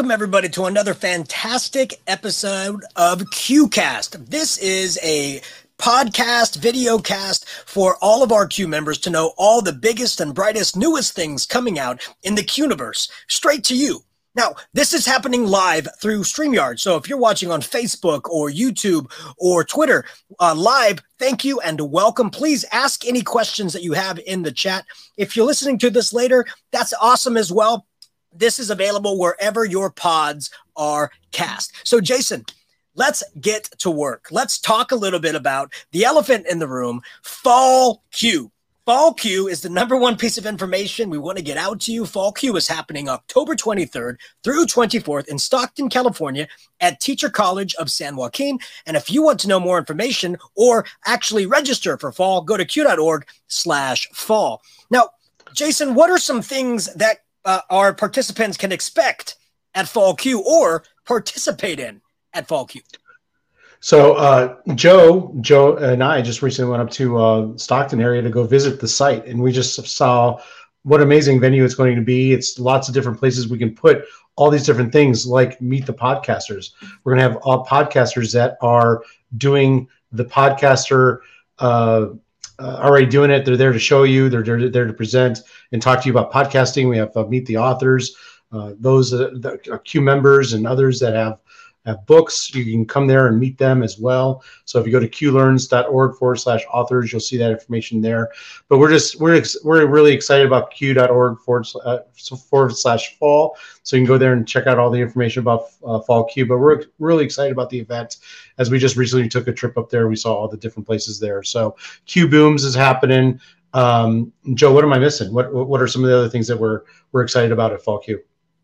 welcome everybody to another fantastic episode of QCast. This is a podcast, video cast for all of our Q members to know all the biggest and brightest, newest things coming out in the Quniverse straight to you. Now, this is happening live through StreamYard. So if you're watching on Facebook or YouTube or Twitter uh, live, thank you and welcome. Please ask any questions that you have in the chat. If you're listening to this later, that's awesome as well. This is available wherever your pods are cast. So, Jason, let's get to work. Let's talk a little bit about the elephant in the room, Fall Q. Fall Q is the number one piece of information we want to get out to you. Fall Q is happening October 23rd through 24th in Stockton, California at Teacher College of San Joaquin. And if you want to know more information or actually register for fall, go to q.org slash fall. Now, Jason, what are some things that uh, our participants can expect at Fall Q or participate in at Fall Q? So uh, Joe, Joe and I just recently went up to uh, Stockton area to go visit the site, and we just saw what amazing venue it's going to be. It's lots of different places we can put all these different things, like meet the podcasters. We're going to have all podcasters that are doing the podcaster. Uh, uh, already doing it. They're there to show you. They're there, there to present and talk to you about podcasting. We have uh, meet the authors, uh, those uh, the Q members and others that have have books. You can come there and meet them as well. So if you go to qlearns.org forward slash authors, you'll see that information there. But we're just we're ex- we're really excited about q.org forward, uh, forward slash fall. So you can go there and check out all the information about uh, Fall Q. But we're really excited about the event as we just recently took a trip up there. We saw all the different places there. So Q Booms is happening. Um, Joe, what am I missing? What what are some of the other things that we're we're excited about at Fall Q?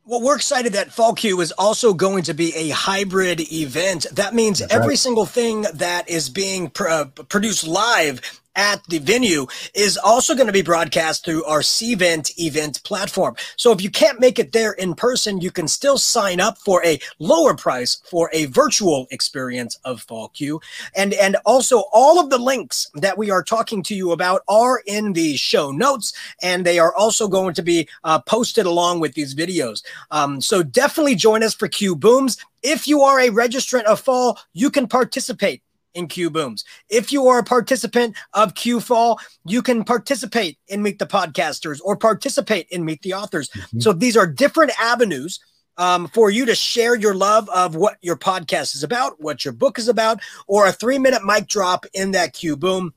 Well, we're excited that Fall Q is also going to be a hybrid event. That means That's every right. single thing that is being pr- uh, produced live at the venue is also going to be broadcast through our Cvent event platform. So if you can't make it there in person, you can still sign up for a lower price for a virtual experience of Fall Q. And, and also all of the links that we are talking to you about are in the show notes and they are also going to be uh, posted along with these videos. Um, so definitely join us for Q Booms. If you are a registrant of Fall, you can participate in Q Booms. If you are a participant of Q Fall, you can participate in Meet the Podcasters or participate in Meet the Authors. Mm-hmm. So these are different avenues um, for you to share your love of what your podcast is about, what your book is about, or a three minute mic drop in that Q Boom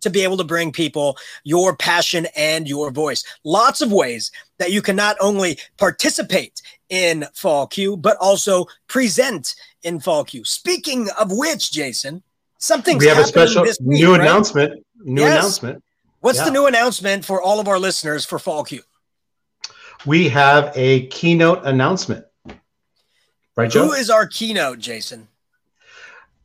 to be able to bring people your passion and your voice. Lots of ways that you can not only participate in Fall Q, but also present in Fall Q. Speaking of which, Jason, Something we have a special week, new right? announcement. New yes. announcement. What's yeah. the new announcement for all of our listeners for Fall Q? We have a keynote announcement. Right, Joe? Who is our keynote, Jason?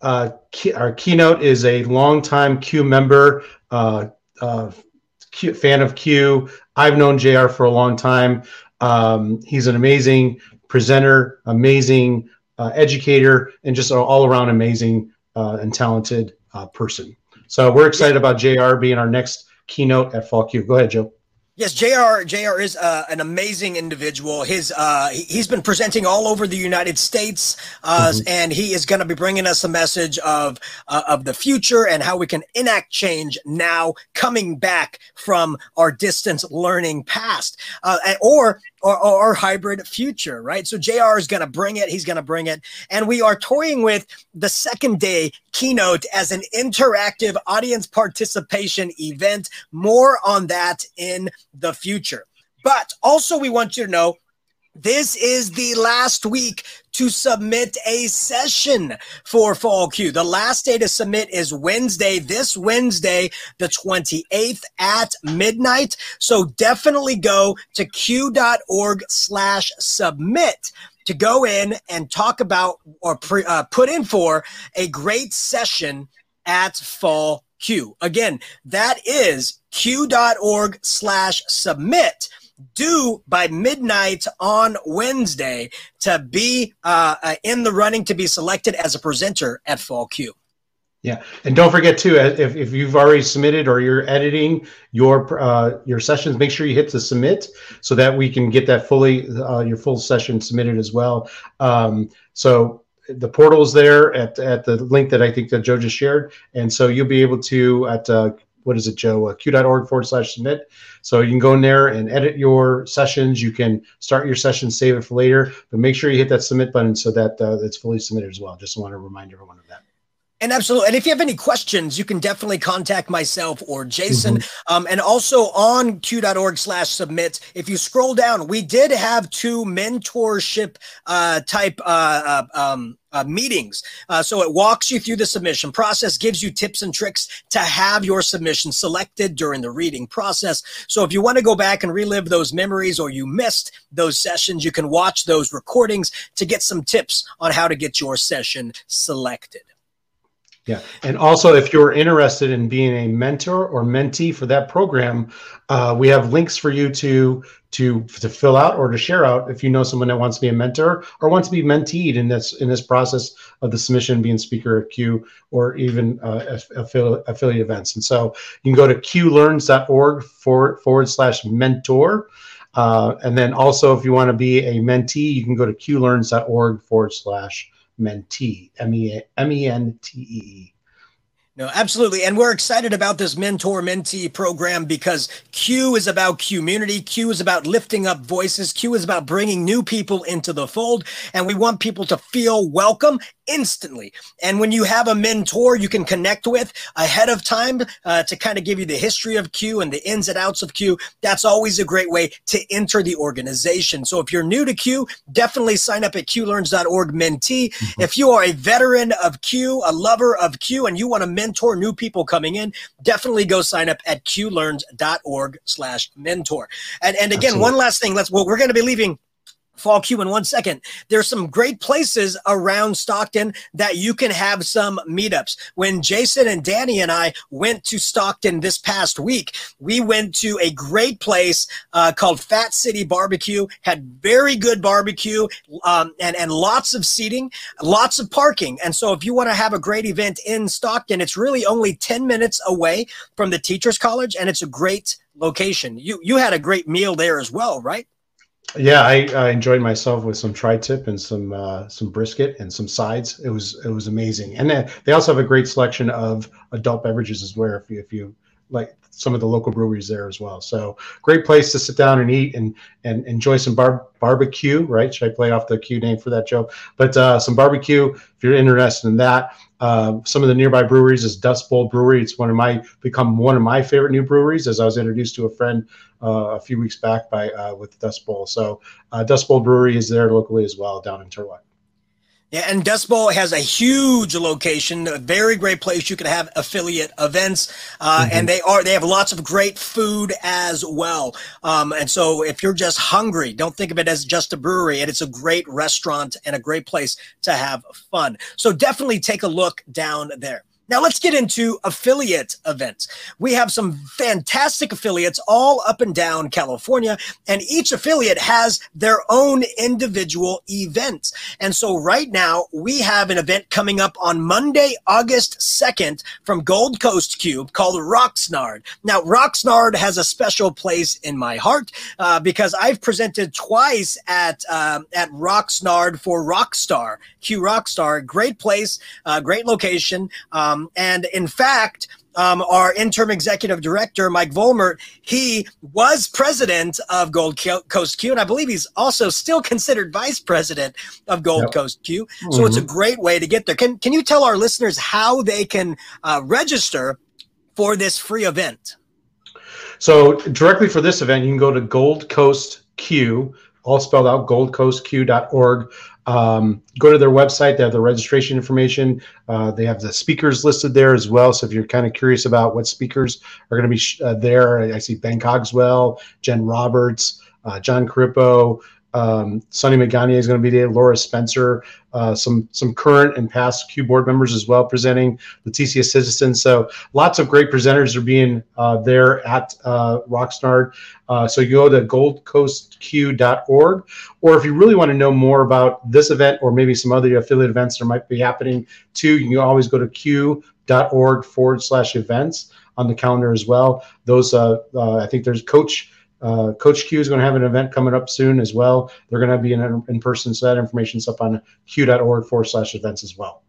Uh, key, our keynote is a longtime Q member, uh, uh, Q, fan of Q. I've known JR for a long time. Um, he's an amazing presenter, amazing uh, educator, and just an all around amazing uh, and talented uh, person. So we're excited about JR being our next keynote at Fall Q. Go ahead, Joe. Yes, Jr. Jr. is uh, an amazing individual. His uh, he's been presenting all over the United States, uh, mm-hmm. and he is going to be bringing us a message of uh, of the future and how we can enact change now, coming back from our distance learning past, uh, or or, or, hybrid future, right? So JR is going to bring it. He's going to bring it. And we are toying with the second day keynote as an interactive audience participation event. More on that in the future. But also, we want you to know this is the last week to submit a session for Fall Q. The last day to submit is Wednesday, this Wednesday, the 28th at midnight. So definitely go to q.org slash submit to go in and talk about or pre, uh, put in for a great session at Fall Q. Again, that is q.org slash submit due by midnight on Wednesday to be uh, uh, in the running to be selected as a presenter at Fall Q. Yeah, and don't forget too, if, if you've already submitted or you're editing your uh, your sessions, make sure you hit the submit so that we can get that fully uh, your full session submitted as well. Um, so the portal is there at at the link that I think that Joe just shared, and so you'll be able to at uh, what is it, Joe? Uh, q.org forward slash submit. So you can go in there and edit your sessions. You can start your session, save it for later, but make sure you hit that submit button so that uh, it's fully submitted as well. Just want to remind everyone of that. And absolutely. And if you have any questions, you can definitely contact myself or Jason. Mm-hmm. Um, and also on q.org slash submit, if you scroll down, we did have two mentorship uh, type uh, uh, um, uh, meetings. Uh, so it walks you through the submission process, gives you tips and tricks to have your submission selected during the reading process. So if you want to go back and relive those memories or you missed those sessions, you can watch those recordings to get some tips on how to get your session selected. Yeah. And also, if you're interested in being a mentor or mentee for that program, uh, we have links for you to to to fill out or to share out if you know someone that wants to be a mentor or wants to be menteed in this in this process of the submission, being speaker at Q or even uh, affiliate, affiliate events. And so you can go to qlearns.org forward, forward slash mentor. Uh, and then also, if you want to be a mentee, you can go to qlearns.org forward slash mentee, M E N T E E. No, absolutely. And we're excited about this mentor mentee program because Q is about community. Q is about lifting up voices. Q is about bringing new people into the fold. And we want people to feel welcome instantly. And when you have a mentor you can connect with ahead of time uh, to kind of give you the history of Q and the ins and outs of Q, that's always a great way to enter the organization. So if you're new to Q, definitely sign up at qlearns.org mentee. Mm-hmm. If you are a veteran of Q, a lover of Q, and you want to mentor new people coming in, definitely go sign up at qlearns.org slash mentor. And, and again, Absolutely. one last thing, let's, well, we're going to be leaving Fall Q in one second. There's some great places around Stockton that you can have some meetups. When Jason and Danny and I went to Stockton this past week, we went to a great place uh, called Fat City Barbecue. Had very good barbecue um, and and lots of seating, lots of parking. And so, if you want to have a great event in Stockton, it's really only ten minutes away from the Teachers College, and it's a great location. You you had a great meal there as well, right? Yeah, I, I, enjoyed myself with some tri-tip and some uh, some brisket and some sides. It was it was amazing, and then they also have a great selection of adult beverages as well. If you, if you like some of the local breweries there as well, so great place to sit down and eat and and enjoy some bar- barbecue. Right? Should I play off the Q name for that joke? But uh, some barbecue if you're interested in that. Uh, some of the nearby breweries is Dust Bowl Brewery. It's one of my become one of my favorite new breweries as I was introduced to a friend uh, a few weeks back by uh, with Dust Bowl. So uh, Dust Bowl Brewery is there locally as well down in Turlock. Yeah, and Dust Bowl has a huge location, a very great place. You can have affiliate events, uh, mm-hmm. and they are they have lots of great food as well. Um, and so, if you're just hungry, don't think of it as just a brewery. And it's a great restaurant and a great place to have fun. So definitely take a look down there. Now let's get into affiliate events. We have some fantastic affiliates all up and down California, and each affiliate has their own individual events. And so right now we have an event coming up on Monday, August 2nd from Gold Coast Q called Rocksnard. Now Rocksnard has a special place in my heart uh, because I've presented twice at uh, at Rocksnard for Rockstar, Q Rockstar. Great place, uh, great location. Um, um, and in fact, um, our interim executive director, Mike Volmert, he was president of Gold Coast Q, and I believe he's also still considered vice president of Gold yep. Coast Q. So mm-hmm. it's a great way to get there. Can, can you tell our listeners how they can uh, register for this free event? So directly for this event, you can go to Gold Coast Q, all spelled out, goldcoastq.org. Um, go to their website. They have the registration information. Uh, they have the speakers listed there as well. So if you're kind of curious about what speakers are going to be sh- uh, there, I see Ben Cogswell, Jen Roberts, uh, Jon Corippo, um, Sonny is going to be there. Laura Spencer, uh, some some current and past Q board members as well presenting. Leticia Citizen. So lots of great presenters are being uh, there at uh, Rocksnard. Uh, so you go to goldcoastq.org, or if you really want to know more about this event or maybe some other affiliate events that might be happening too, you can always go to q.org forward slash events on the calendar as well. Those, uh, uh, I think there's Coach. Uh, Coach Q is going to have an event coming up soon as well. They're going to be in, in person, so that information's up on q.org forward slash events as well.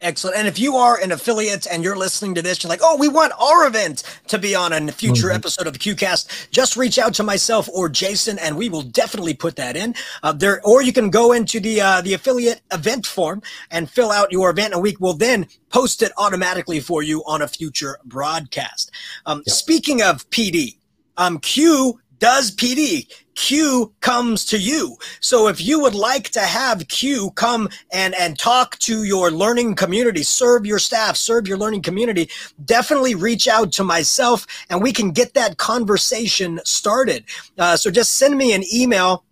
Excellent. And if you are an affiliate and you're listening to this, you're like, oh, we want our event to be on a future mm-hmm. episode of QCast, just reach out to myself or Jason, and we will definitely put that in uh, there. Or you can go into the uh, the affiliate event form and fill out your event, and we will then post it automatically for you on a future broadcast. Um, yep. Speaking of PD, um, Q does PD. Q comes to you. So if you would like to have Q come and, and talk to your learning community, serve your staff, serve your learning community, definitely reach out to myself and we can get that conversation started. Uh, so just send me an email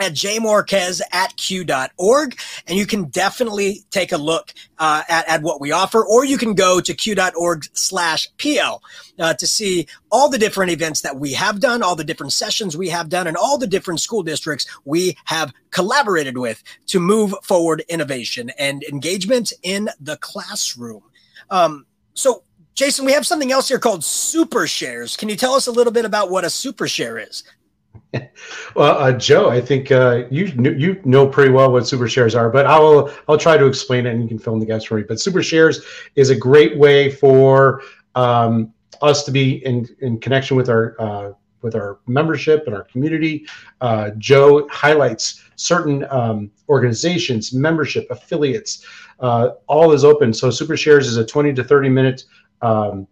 at jmarquez at q.org. And you can definitely take a look uh, at, at what we offer, or you can go to q.org slash PL uh, to see all the different events that we have done, all the different sessions we have done, and all the different school districts we have collaborated with to move forward innovation and engagement in the classroom. Um, so, Jason, we have something else here called super shares. Can you tell us a little bit about what a super share is? Well, uh, Joe, I think uh, you you know pretty well what super shares are, but I will I'll try to explain it, and you can fill in the gaps for me. But super shares is a great way for um, us to be in in connection with our uh, with our membership and our community. Uh, Joe highlights certain um, organizations, membership, affiliates. Uh, all is open. So super shares is a twenty to thirty minute. Um,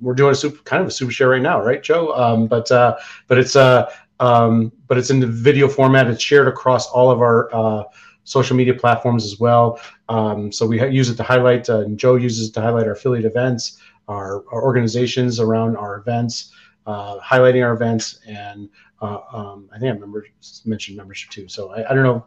we're doing a super kind of a super share right now, right, Joe? Um, but uh, but it's uh, um, but it's in the video format. It's shared across all of our uh, social media platforms as well. Um, so we use it to highlight, uh, and Joe uses it to highlight our affiliate events, our, our organizations around our events, uh, highlighting our events, and uh, um, I think I remember mentioned membership too. So I, I don't know.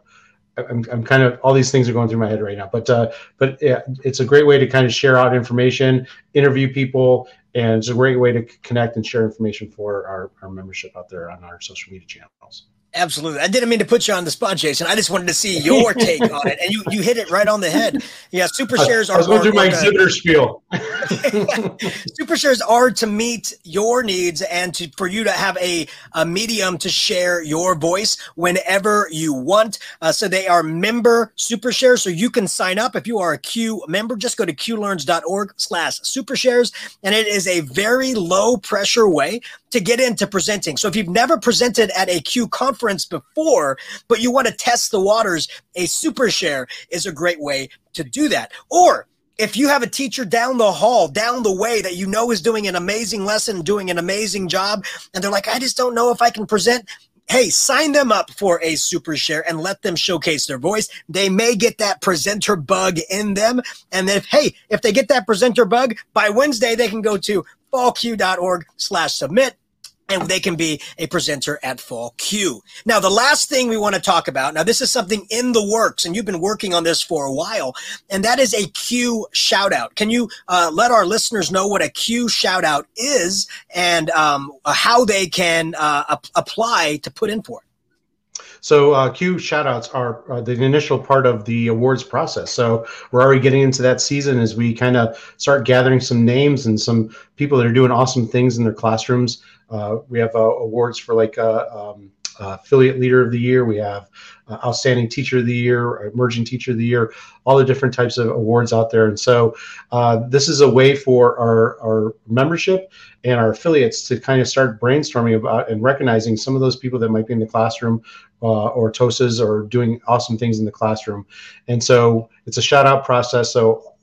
I'm, I'm kind of all these things are going through my head right now, but uh, but yeah, it's a great way to kind of share out information, interview people, and it's a great way to connect and share information for our, our membership out there on our social media channels. Absolutely. I didn't mean to put you on the spot, Jason. I just wanted to see your take on it, and you you hit it right on the head. Yeah, super shares are. I was going through my exhibitor spiel. super shares are to meet your needs and to for you to have a, a medium to share your voice whenever you want. Uh, so they are member super shares, so you can sign up if you are a Q member. Just go to qlearns.org/slash super shares, and it is a very low pressure way to get into presenting. So if you've never presented at a Q conference before, but you want to test the waters, a super share is a great way to do that. Or if you have a teacher down the hall, down the way that you know is doing an amazing lesson, doing an amazing job, and they're like, I just don't know if I can present. Hey, sign them up for a super share and let them showcase their voice. They may get that presenter bug in them. And if, hey, if they get that presenter bug by Wednesday, they can go to fallq.org slash submit and they can be a presenter at Fall Q. Now, the last thing we want to talk about, now this is something in the works, and you've been working on this for a while, and that is a Q shout out. Can you uh, let our listeners know what a Q shout out is and um, how they can uh, apply to put in for it? So uh, Q shoutouts are uh, the initial part of the awards process. So we're already getting into that season as we kind of start gathering some names and some people that are doing awesome things in their classrooms. Uh, we have uh, awards for like uh, um, affiliate leader of the year. We have outstanding teacher of the year, emerging teacher of the year, all the different types of awards out there. And so this is a way for our, our membership and our affiliates to kind of start brainstorming about and recognizing some of those people that might be in the classroom uh, or TOSAs or doing awesome things in the classroom. And so it's a shout out process. So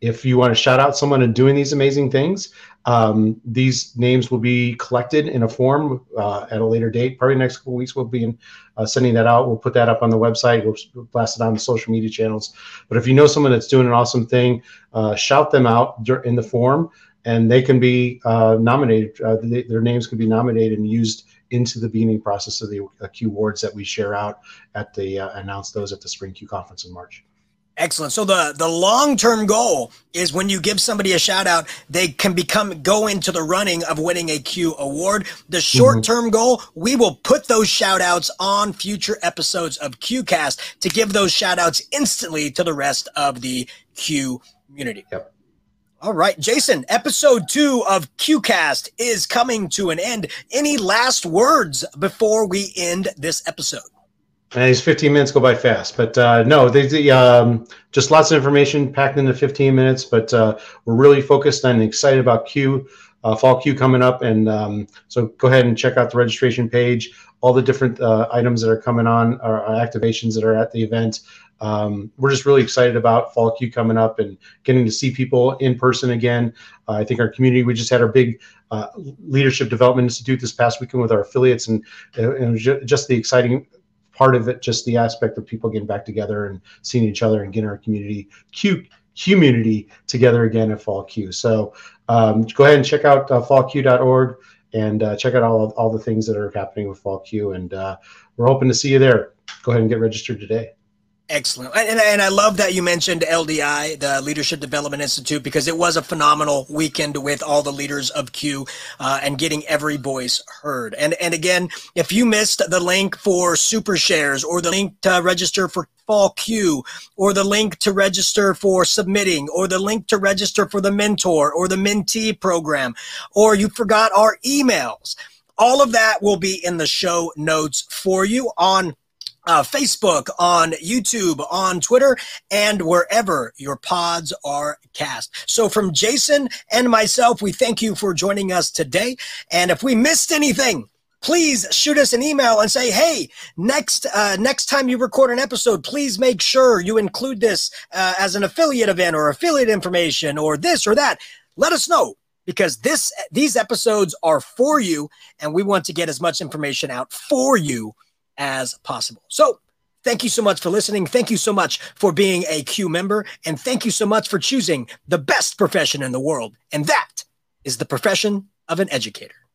if you want to shout out someone and doing these amazing things, um, these names will be collected in a form uh, at a later date. Probably next couple weeks we'll be in, uh, sending that out. We'll put that up on the website. We'll blast it on the social media channels. But if you know someone that's doing an awesome thing, uh, shout them out in the form, and they can be uh, nominated. Uh, they, their names can be nominated and used into the beginning process of the uh, Q awards that we share out at the announce those at the Spring Q conference in March. Excellent. So the the long term goal is when you give somebody a shout out, they can become go into the running of winning a Q award. The short term mm-hmm. goal, we will put those shout outs on future episodes of QCast to give those shout outs instantly to the rest of the Q community. Yep. All right, Jason, episode two of QCast is coming to an end. Any last words before we end this episode? And these 15 minutes go by fast, but uh, no, they, they um, just lots of information packed into 15 minutes. But uh, we're really focused and excited about Q, uh, Fall Q coming up, and um, so go ahead and check out the registration page. All the different uh, items that are coming on, or activations that are at the event um, we're just really excited about Fall Q coming up and getting to see people in person again. Uh, I think our community, we just had our big uh, Leadership Development Institute this past weekend with our affiliates, and, uh, and just the exciting part of it, just the aspect of people getting back together and seeing each other and getting our community Q community together again at Fall Q. So um, go ahead and check out uh, fallq.org and uh, check out all, all the things that are happening with Fall Q. And uh, we're hoping to see you there. Go ahead and get registered today. Excellent. And, and I love that you mentioned LDI, the Leadership Development Institute, because it was a phenomenal weekend with all the leaders of Q uh, and getting every voice heard. And, and again, if you missed the link for super shares or the link to register for Fall Q or the link to register for submitting or the link to register for the mentor or the mentee program, or you forgot our emails, all of that will be in the show notes for you on uh, Facebook, on YouTube, on Twitter, and wherever your pods are cast. So, from Jason and myself, we thank you for joining us today. And if we missed anything, please shoot us an email and say, "Hey, next uh, next time you record an episode, please make sure you include this uh, as an affiliate event or affiliate information or this or that." Let us know because this these episodes are for you, and we want to get as much information out for you as possible. So, thank you so much for listening. Thank you so much for being a Q member. And thank you so much for choosing the best profession in the world. And that is the profession of an educator.